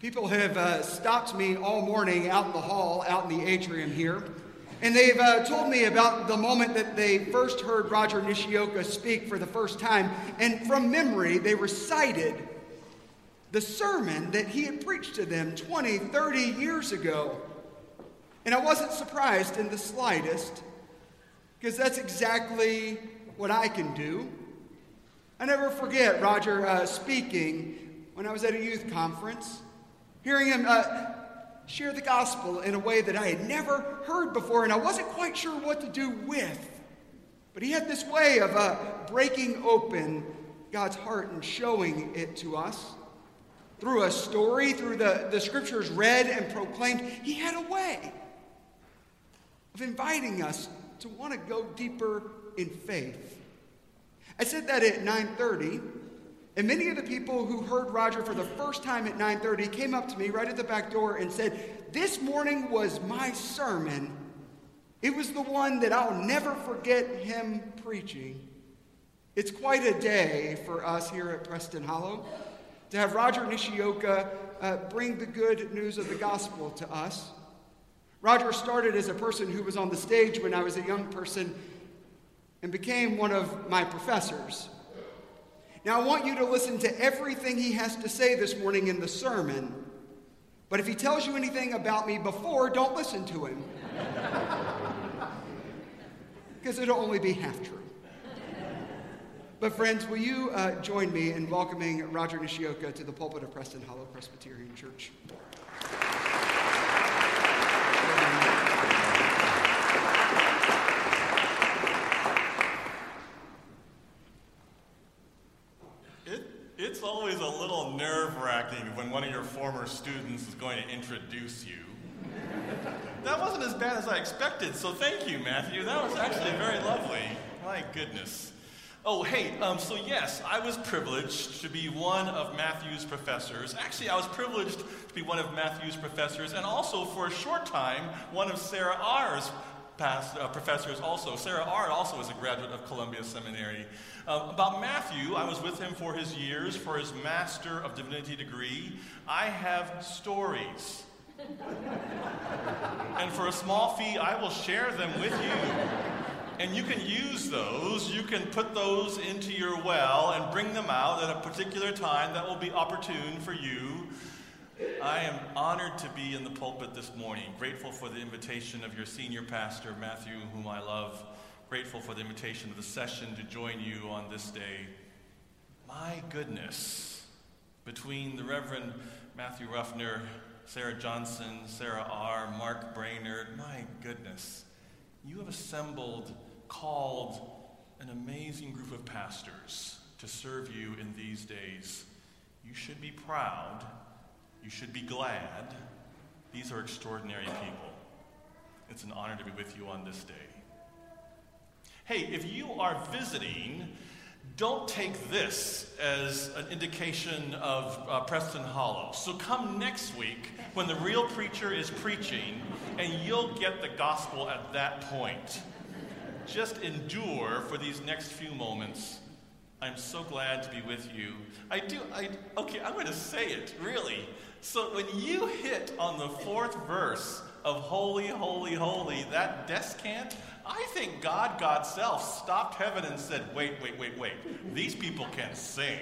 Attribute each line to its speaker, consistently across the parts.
Speaker 1: People have uh, stopped me all morning out in the hall, out in the atrium here, and they've uh, told me about the moment that they first heard Rodger Nishioka speak for the first time. And from memory, they recited the sermon that he had preached to them 20, 30 years ago. And I wasn't surprised in the slightest, because that's exactly what I can do. I never forget Rodger uh, speaking when I was at a youth conference, hearing him uh, share the gospel in a way that I had never heard before, and I wasn't quite sure what to do with. But he had this way of uh, breaking open God's heart and showing it to us. Through a story, through the, the scriptures read and proclaimed, he had a way of inviting us to want to go deeper in faith. I said that at 9:30, and many of the people who heard Rodger for the first time at 9:30 came up to me right at the back door and said, "This morning was my sermon. It was the one that I'll never forget him preaching." It's quite a day for us here at Preston Hollow to have Rodger Nishioka uh, bring the good news of the gospel to us. Rodger started as a person who was on the stage when I was a young person and became one of my professors. Now, I want you to listen to everything he has to say this morning in the sermon. But if he tells you anything about me before, don't listen to him. Because it'll only be half true. But, friends, will you uh, join me in welcoming Rodger Nishioka to the pulpit of Preston Hollow Presbyterian Church?
Speaker 2: It's always a little nerve wracking when one of your former students is going to introduce you. That wasn't as bad as I expected, so thank you, Matthew. That was actually very lovely. My goodness. Oh, hey, um, so yes, I was privileged to be one of Matthew's professors. Actually, I was privileged to be one of Matthew's professors, and also for a short time, one of Sarah R.'s past uh, professors also. Sarah R. also is a graduate of Columbia Seminary. Uh, about Matthew, I was with him for his years, for his Master of Divinity degree. I have stories. and for a small fee, I will share them with you. And you can use those, you can put those into your well and bring them out at a particular time that will be opportune for you I am honored to be in the pulpit this morning, grateful for the invitation of your senior pastor, Matthew, whom I love, grateful for the invitation of the session to join you on this day. My goodness, between the Reverend Matthew Ruffner, Sarah Johnson, Sarah R., Mark Brainerd, my goodness, you have assembled, called an amazing group of pastors to serve you in these days. You should be proud you should be glad. These are extraordinary people. It's an honor to be with you on this day. Hey, if you are visiting, don't take this as an indication of uh, Preston Hollow. So come next week when the real preacher is preaching, and you'll get the gospel at that point. Just endure for these next few moments. I'm so glad to be with you. I do, I, okay, I'm going to say it, really. So when you hit on the fourth verse of Holy, Holy, Holy, that descant, I think God, God's self, stopped heaven and said, wait, wait, wait, wait. These people can sing.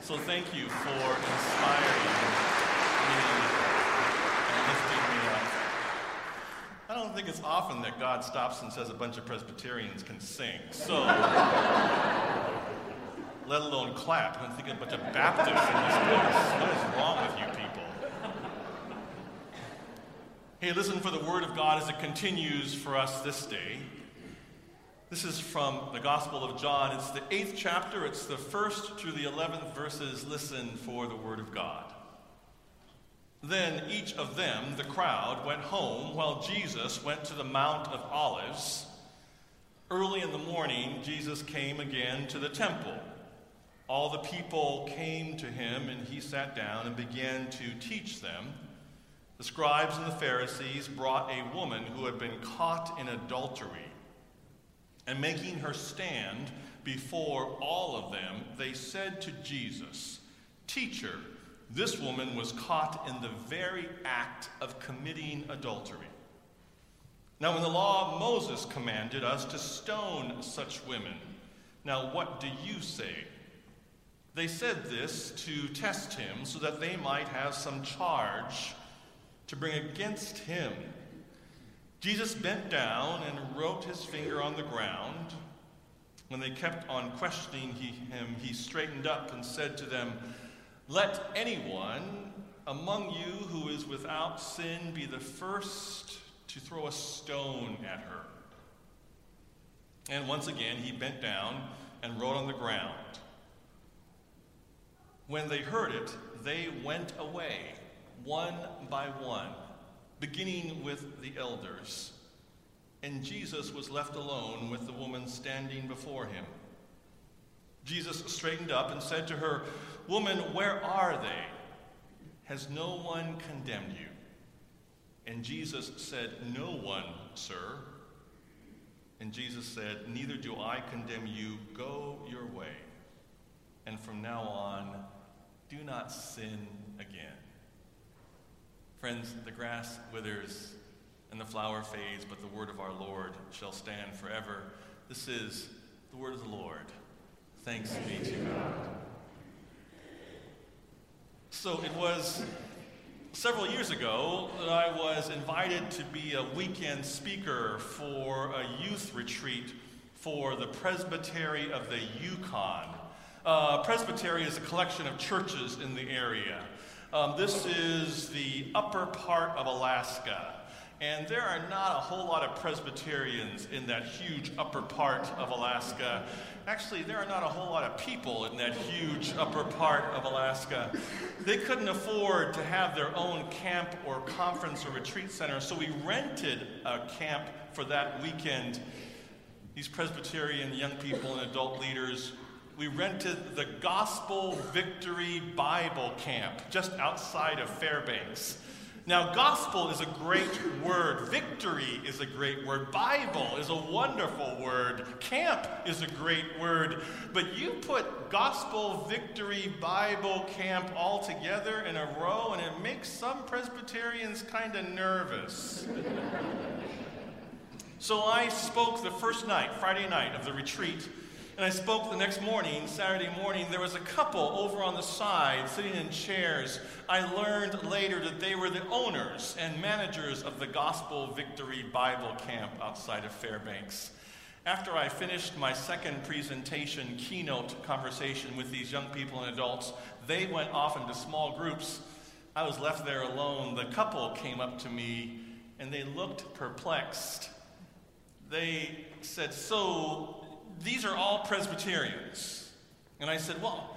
Speaker 2: so thank you for inspiring me and lifting me up. I don't think it's often that God stops and says a bunch of Presbyterians can sing. So let alone clap. I'm thinking a bunch of Baptists in this place. What is wrong with you people? Hey, listen for the word of God as it continues for us this day. This is from the Gospel of John. It's the eighth chapter, it's the first through the eleventh verses. Listen for the word of God. Then each of them, the crowd, went home while Jesus went to the Mount of Olives. Early in the morning, Jesus came again to the temple. All the people came to him, and he sat down and began to teach them. The scribes and the Pharisees brought a woman who had been caught in adultery. And making her stand before all of them, they said to Jesus, Teacher, this woman was caught in the very act of committing adultery. Now, when the law of Moses commanded us to stone such women, now what do you say? They said this to test him so that they might have some charge to bring against him. Jesus bent down and wrote his finger on the ground. When they kept on questioning him, he straightened up and said to them, Let anyone among you who is without sin be the first to throw a stone at her. And once again, he bent down and wrote on the ground. When they heard it, they went away, one by one, beginning with the elders. And Jesus was left alone with the woman standing before him. Jesus straightened up and said to her, Woman, where are they? Has no one condemned you? And Jesus said, No one, sir. And Jesus said, Neither do I condemn you. Go your way. And from now on, do not sin again. Friends, the grass withers and the flower fades, but the word of our Lord shall stand forever. This is the word of the Lord. Thanks be to God. So it was several years ago that I was invited to be a weekend speaker for a youth retreat for the Presbytery of the Yukon. Uh, Presbytery is a collection of churches in the area. Um, this is the upper part of Alaska. And there are not a whole lot of Presbyterians in that huge upper part of Alaska. Actually, there are not a whole lot of people in that huge upper part of Alaska. They couldn't afford to have their own camp or conference or retreat center, so we rented a camp for that weekend. These Presbyterian young people and adult leaders, we rented the Gospel Victory Bible Camp just outside of Fairbanks. Now, gospel is a great word. Victory is a great word. Bible is a wonderful word. Camp is a great word. But you put gospel, victory, Bible, camp all together in a row, and it makes some Presbyterians kind of nervous. so I spoke the first night, Friday night of the retreat and I spoke the next morning, Saturday morning. There was a couple over on the side sitting in chairs. I learned later that they were the owners and managers of the Gospel Victory Bible Camp outside of Fairbanks. After I finished my second presentation, keynote conversation with these young people and adults, they went off into small groups. I was left there alone. The couple came up to me and they looked perplexed. They said, So, these are all Presbyterians. And I said, Well,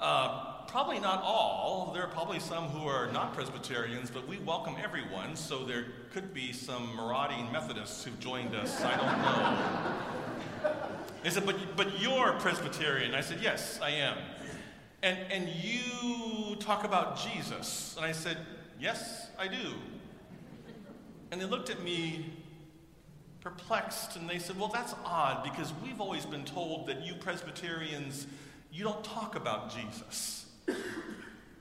Speaker 2: uh, probably not all. There are probably some who are not Presbyterians, but we welcome everyone, so there could be some marauding Methodists who've joined us. I don't know. They said, But, but you're Presbyterian. I said, Yes, I am. And, and you talk about Jesus. And I said, Yes, I do. And they looked at me perplexed and they said, Well, that's odd because we've always been told that you Presbyterians, you don't talk about Jesus.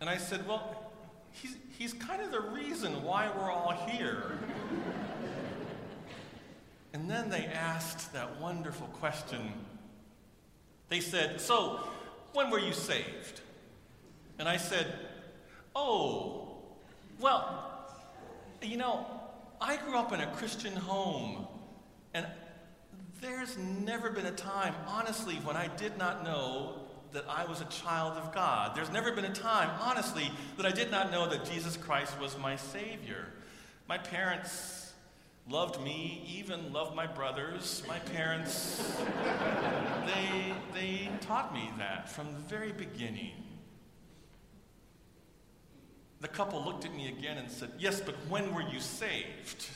Speaker 2: And I said, Well, he's, he's kind of the reason why we're all here. and then they asked that wonderful question. They said, So, when were you saved? And I said, Oh, well, you know, I grew up in a Christian home. And there's never been a time, honestly, when I did not know that I was a child of God. There's never been a time, honestly, that I did not know that Jesus Christ was my Savior. My parents loved me, even loved my brothers. My parents, they, they taught me that from the very beginning. The couple looked at me again and said, Yes, but when were you saved?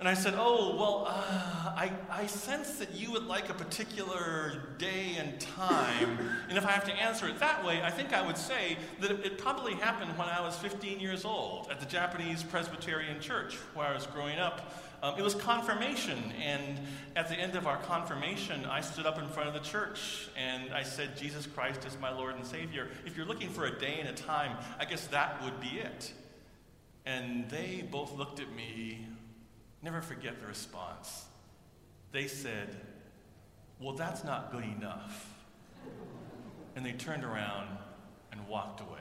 Speaker 2: And I said, Oh, well, uh, I, I sense that you would like a particular day and time. And if I have to answer it that way, I think I would say that it, it, probably happened when I was 15 years old at the Japanese Presbyterian Church where I was growing up. Um, it was confirmation, and at the end of our confirmation, I stood up in front of the church and I said, Jesus Christ is my Lord and Savior. If you're looking for a day and a time, I guess that would be it. And they both looked at me, never forget the response. They said, Well, that's not good enough. And they turned around and walked away.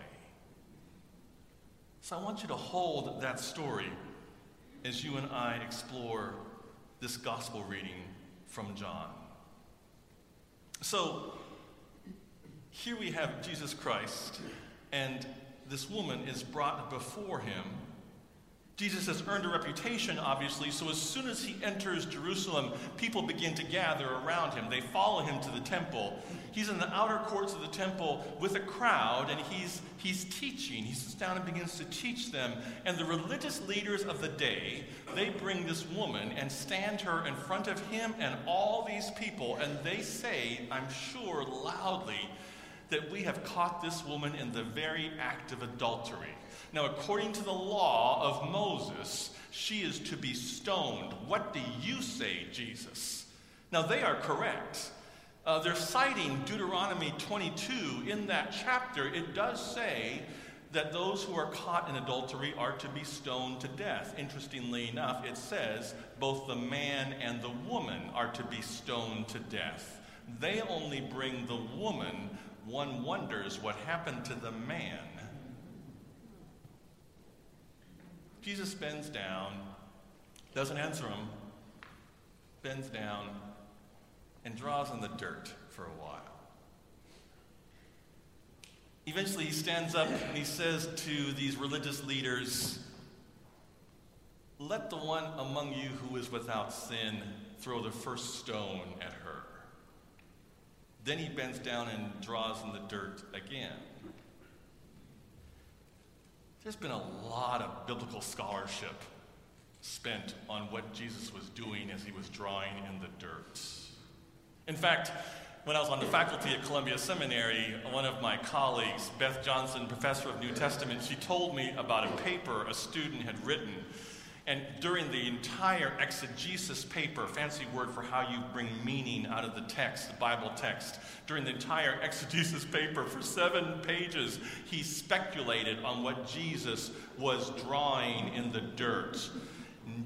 Speaker 2: So I want you to hold that story as you and I explore this gospel reading from John. So, here we have Jesus Christ, and this woman is brought before him Jesus has earned a reputation, obviously, so as soon as he enters Jerusalem, people begin to gather around him. They follow him to the temple. He's in the outer courts of the temple with a crowd, and he's, he's teaching. He sits down and begins to teach them. And the religious leaders of the day, they bring this woman and stand her in front of him and all these people, and they say, I'm sure loudly, that we have caught this woman in the very act of adultery. Now, according to the law of Moses, she is to be stoned. What do you say, Jesus? Now, they are correct. Uh, they're citing Deuteronomy 22 in that chapter. It does say that those who are caught in adultery are to be stoned to death. Interestingly enough, it says both the man and the woman are to be stoned to death. They only bring the woman. One wonders what happened to the man. Jesus bends down, doesn't answer him, bends down, and draws in the dirt for a while. Eventually, he stands up and he says to these religious leaders, Let the one among you who is without sin throw the first stone at her. Then he bends down and draws in the dirt again. There's been a lot of biblical scholarship spent on what Jesus was doing as he was drawing in the dirt. In fact, when I was on the faculty at Columbia Seminary, one of my colleagues, Beth Johnson, professor of New Testament, she told me about a paper a student had written and during the entire exegesis paper, fancy word for how you bring meaning out of the text, the Bible text, during the entire exegesis paper for seven pages, he speculated on what Jesus was drawing in the dirt.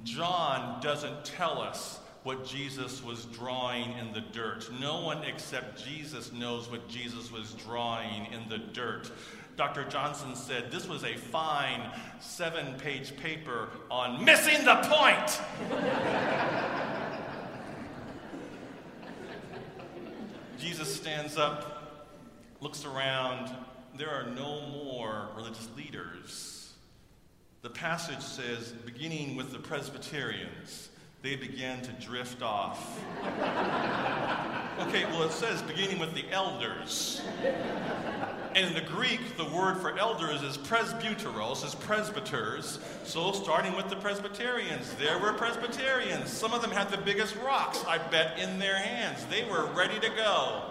Speaker 2: John doesn't tell us what Jesus was drawing in the dirt. No one except Jesus knows what Jesus was drawing in the dirt. Dr. Johnson said this was a fine seven page paper on missing the point. Jesus stands up, looks around. There are no more religious leaders. The passage says, beginning with the Presbyterians, they began to drift off. okay, well, it says beginning with the elders. And in the Greek, the word for elders is presbyteros, is presbyters. So starting with the Presbyterians, there were Presbyterians. Some of them had the biggest rocks, I bet, in their hands. They were ready to go.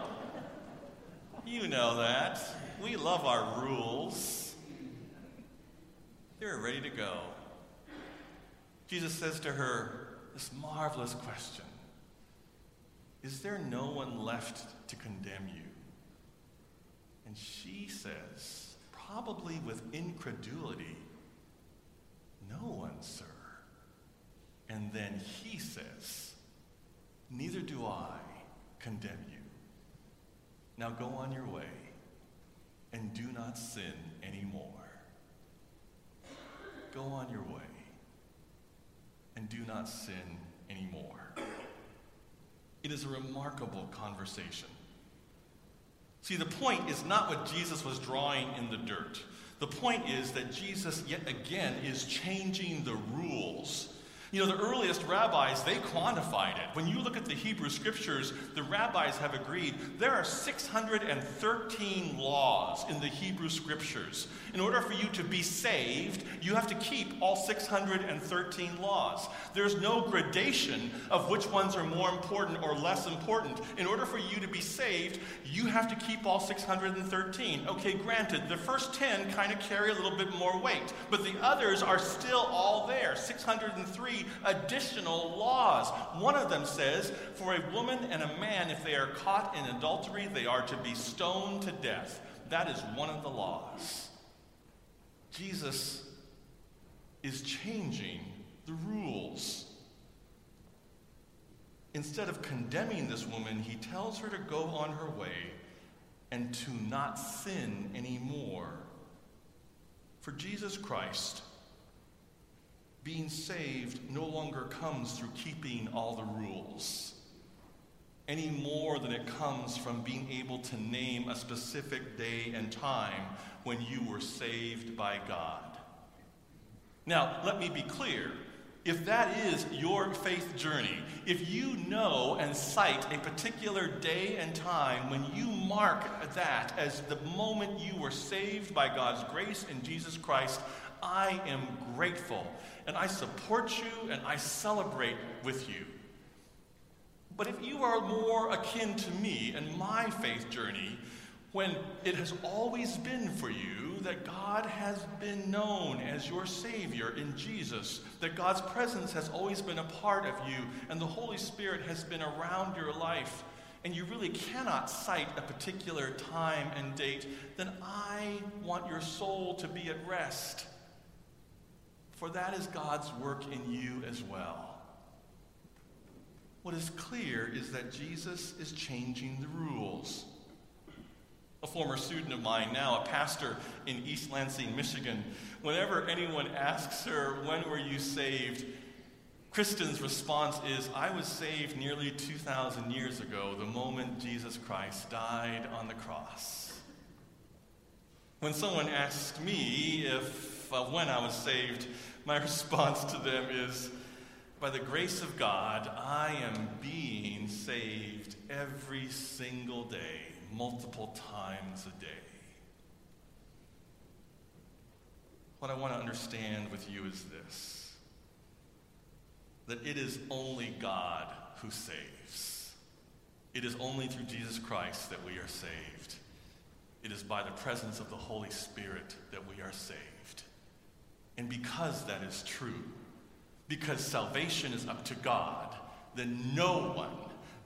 Speaker 2: You know that. We love our rules. They were ready to go. Jesus says to her this marvelous question Is there no one left to condemn you? And she says, probably with incredulity, No one, sir. And then he says, Neither do I condemn you. Now go on your way and do not sin anymore. Go on your way and do not sin anymore. It is a remarkable conversation. See, the point is not what Jesus was drawing in the dirt. The point is that Jesus, yet again, is changing the rules you know, the earliest rabbis, they quantified it. When you look at the Hebrew scriptures, the rabbis have agreed there are 613 laws in the Hebrew scriptures. In order for you to be saved, you have to keep all 613 laws. There's no gradation of which ones are more important or less important. In order for you to be saved, you have to keep all 613. Okay, granted, the first 10 kind of carry a little bit more weight, but the others are still all there 603 additional laws. One of them says, For a woman and a man, if they are caught in adultery, they are to be stoned to death. That is one of the laws. Jesus is changing the rules. Instead of condemning this woman, he tells her to go on her way and to not sin anymore. For Jesus Christ, being saved no longer comes through keeping all the rules, any more than it comes from being able to name a specific day and time when you were saved by God. Now, let me be clear. If that is your faith journey, if you know and cite a particular day and time when you mark that as the moment you were saved by God's grace in Jesus Christ, I am grateful and I support you and I celebrate with you. But if you are more akin to me and my faith journey, when it has always been for you that God has been known as your Savior in Jesus, that God's presence has always been a part of you, and the Holy Spirit has been around your life, and you really cannot cite a particular time and date, then I want your soul to be at rest. For that is God's work in you as well. What is clear is that Jesus is changing the rules. A former student of mine, now a pastor in East Lansing, Michigan, whenever anyone asks her, When were you saved? Kristen's response is, I was saved nearly 2,000 years ago, the moment Jesus Christ died on the cross. When someone asks me if uh, when I was saved, my response to them is, by the grace of God, I am being saved every single day multiple times a day. What I want to understand with you is this that it is only God who saves. It is only through Jesus Christ that we are saved. It is by the presence of the Holy Spirit that we are saved. And because that is true, because salvation is up to God, then no one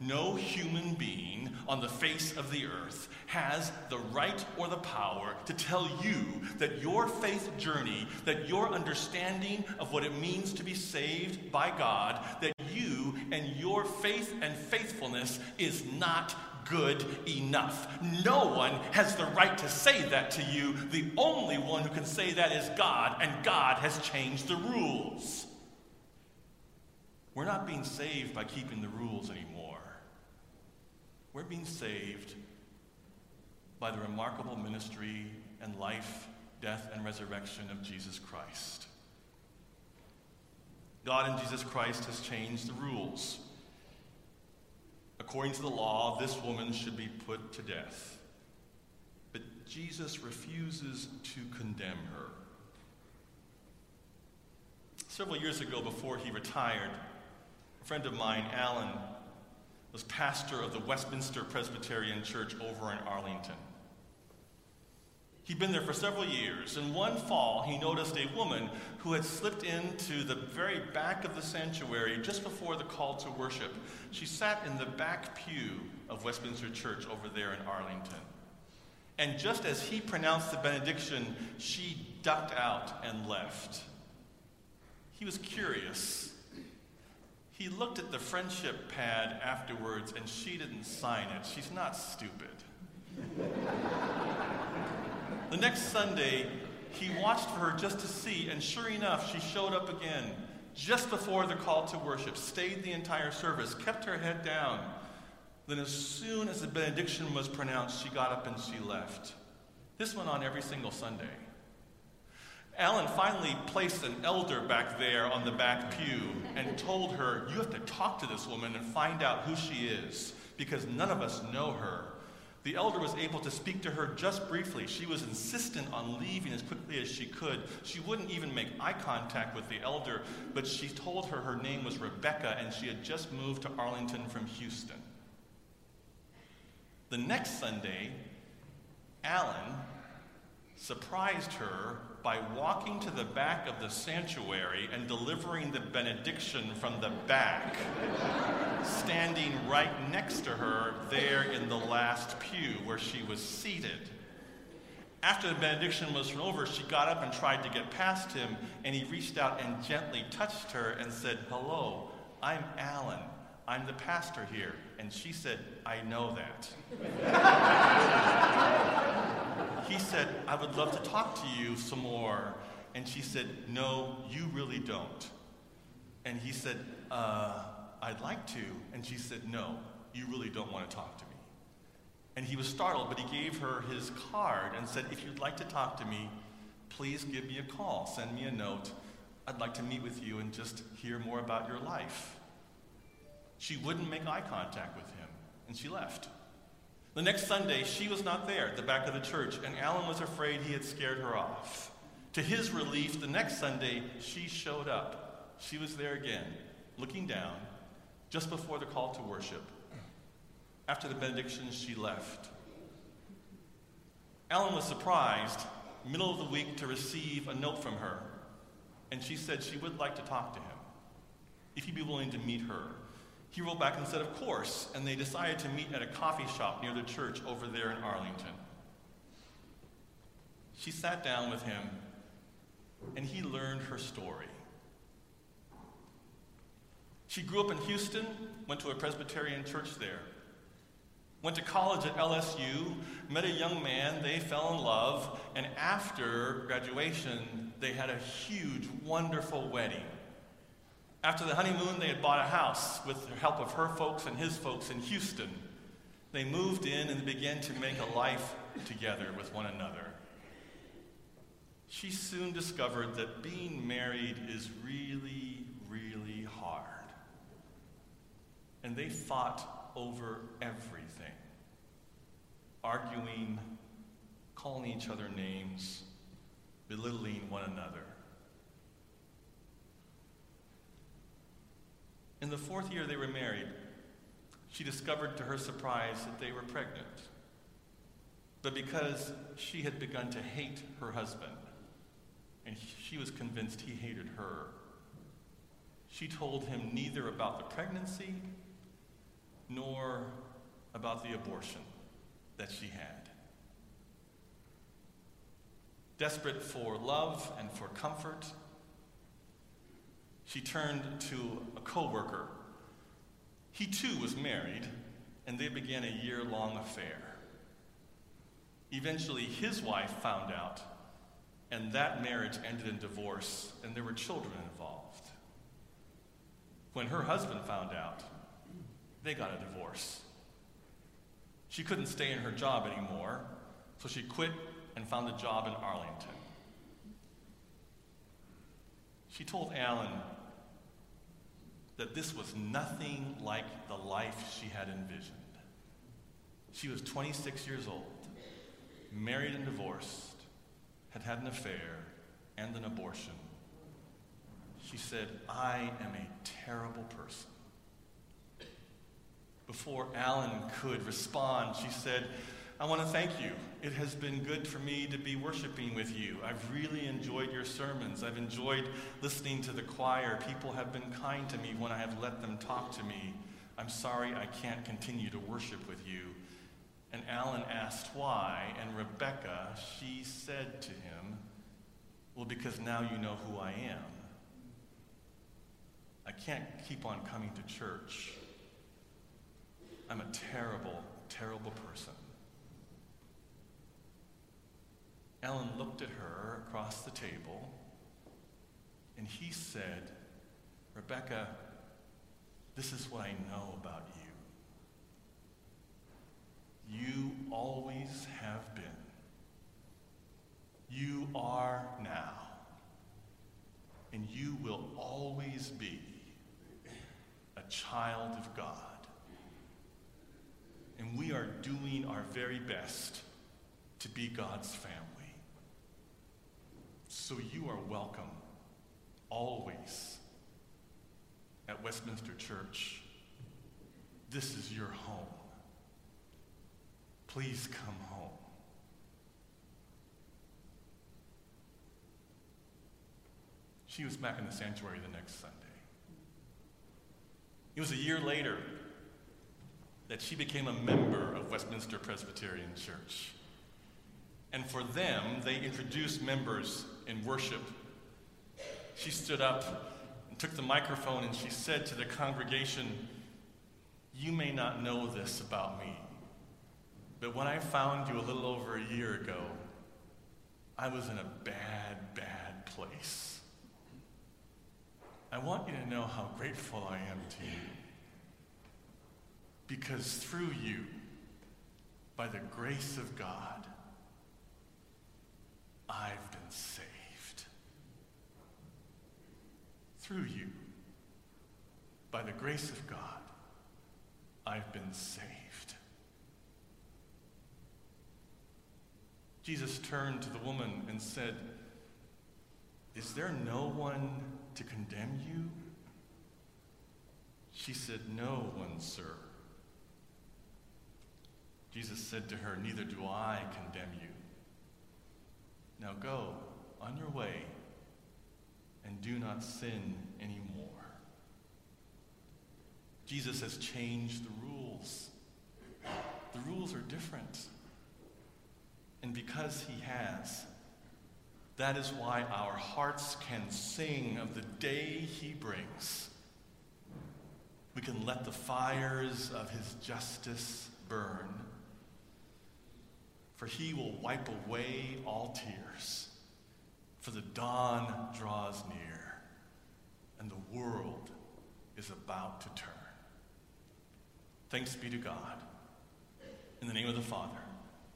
Speaker 2: no human being on the face of the earth has the right or the power to tell you that your faith journey, that your understanding of what it means to be saved by God, that you and your faith and faithfulness is not good enough. No one has the right to say that to you. The only one who can say that is God, and God has changed the rules. We're not being saved by keeping the rules anymore. We're being saved by the remarkable ministry and life, death, and resurrection of Jesus Christ. God in Jesus Christ has changed the rules. According to the law, this woman should be put to death. But Jesus refuses to condemn her. Several years ago, before he retired, a friend of mine, Alan, was pastor of the Westminster Presbyterian Church over in Arlington. He'd been there for several years, and one fall he noticed a woman who had slipped into the very back of the sanctuary just before the call to worship. She sat in the back pew of Westminster Church over there in Arlington. And just as he pronounced the benediction, she ducked out and left. He was curious he looked at the friendship pad afterwards and she didn't sign it. She's not stupid. The next Sunday, he watched for her just to see, and sure enough, she showed up again just before the call to worship, stayed the entire service, kept her head down. Then, as soon as the benediction was pronounced, she got up and she left. This went on every single Sunday. Alan finally placed an elder back there on the back pew and told her, You have to talk to this woman and find out who she is, because none of us know her. The elder was able to speak to her just briefly. She was insistent on leaving as quickly as she could. She wouldn't even make eye contact with the elder, but she told her her name was Rebecca and she had just moved to Arlington from Houston. The next Sunday, Alan surprised her by walking to the back of the sanctuary and delivering the benediction from the back, standing right next to her there in the last pew where she was seated. After the benediction was over, she got up and tried to get past him, and he reached out and gently touched her and said, Hello, I'm Alan. I'm the pastor here. And she said, I know that. he said, I would love to talk to you some more. And she said, No, you really don't. And he said, uh, I'd like to. And she said, No, you really don't want to talk to me. And he was startled, but he gave her his card and said, If you'd like to talk to me, please give me a call. Send me a note. I'd like to meet with you and just hear more about your life. She wouldn't make eye contact with him, and she left. The next Sunday, she was not there at the back of the church, and Alan was afraid he had scared her off. To his relief, the next Sunday, she showed up. She was there again, looking down, just before the call to worship. After the benediction, she left. Alan was surprised, middle of the week, to receive a note from her, and she said she would like to talk to him, if he'd be willing to meet her. He wrote back and said, Of course, and they decided to meet at a coffee shop near the church over there in Arlington. She sat down with him, and he learned her story. She grew up in Houston, went to a Presbyterian church there. Went to college at LSU, met a young man, they fell in love, and after graduation, they had a huge, wonderful wedding. After the honeymoon, they had bought a house with the help of her folks and his folks in Houston. They moved in and began to make a life together with one another. She soon discovered that being married is really, really hard. And they fought over everything arguing, calling each other names, belittling one another. In the fourth year they were married, she discovered to her surprise that they were pregnant. But because she had begun to hate her husband, and she was convinced he hated her, she told him neither about the pregnancy nor about the abortion that she had. Desperate for love and for comfort, she turned to a coworker. He too was married, and they began a year long affair. Eventually, his wife found out, and that marriage ended in divorce, and there were children involved. When her husband found out, they got a divorce. She couldn't stay in her job anymore, so she quit and found a job in Arlington. She told Alan that this was nothing like the life she had envisioned. She was 26 years old, married and divorced, had had an affair and an abortion. She said, I am a terrible person. Before Alan could respond, she said, I want to thank you. It has been good for me to be worshiping with you. I've really enjoyed your sermons. I've enjoyed listening to the choir. People have been kind to me when I have let them talk to me. I'm sorry I can't continue to worship with you. And Alan asked why, and Rebecca, she said to him, Well, because now you know who I am. I can't keep on coming to church. I'm a terrible, terrible person. Alan looked at her across the table and he said, Rebecca, this is what I know about you. You always have been. You are now. And you will always be a child of God. And we are doing our very best to be God's family. So you are welcome always at Westminster Church. This is your home. Please come home. She was back in the sanctuary the next Sunday. It was a year later that she became a member of Westminster Presbyterian Church. And for them, they introduced members in worship. She stood up and took the microphone and she said to the congregation, You may not know this about me, but when I found you a little over a year ago, I was in a bad, bad place. I want you to know how grateful I am to you. Because through you, by the grace of God, I've been saved. Through you, by the grace of God, I've been saved. Jesus turned to the woman and said, Is there no one to condemn you? She said, No one, sir. Jesus said to her, Neither do I condemn you. Now go on your way and do not sin anymore. Jesus has changed the rules. The rules are different. And because he has, that is why our hearts can sing of the day he brings. We can let the fires of his justice burn for he will wipe away all tears. For the dawn draws near, and the world is about to turn. Thanks be to God. In the name of the Father,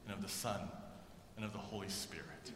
Speaker 2: and of the Son, and of the Holy Spirit.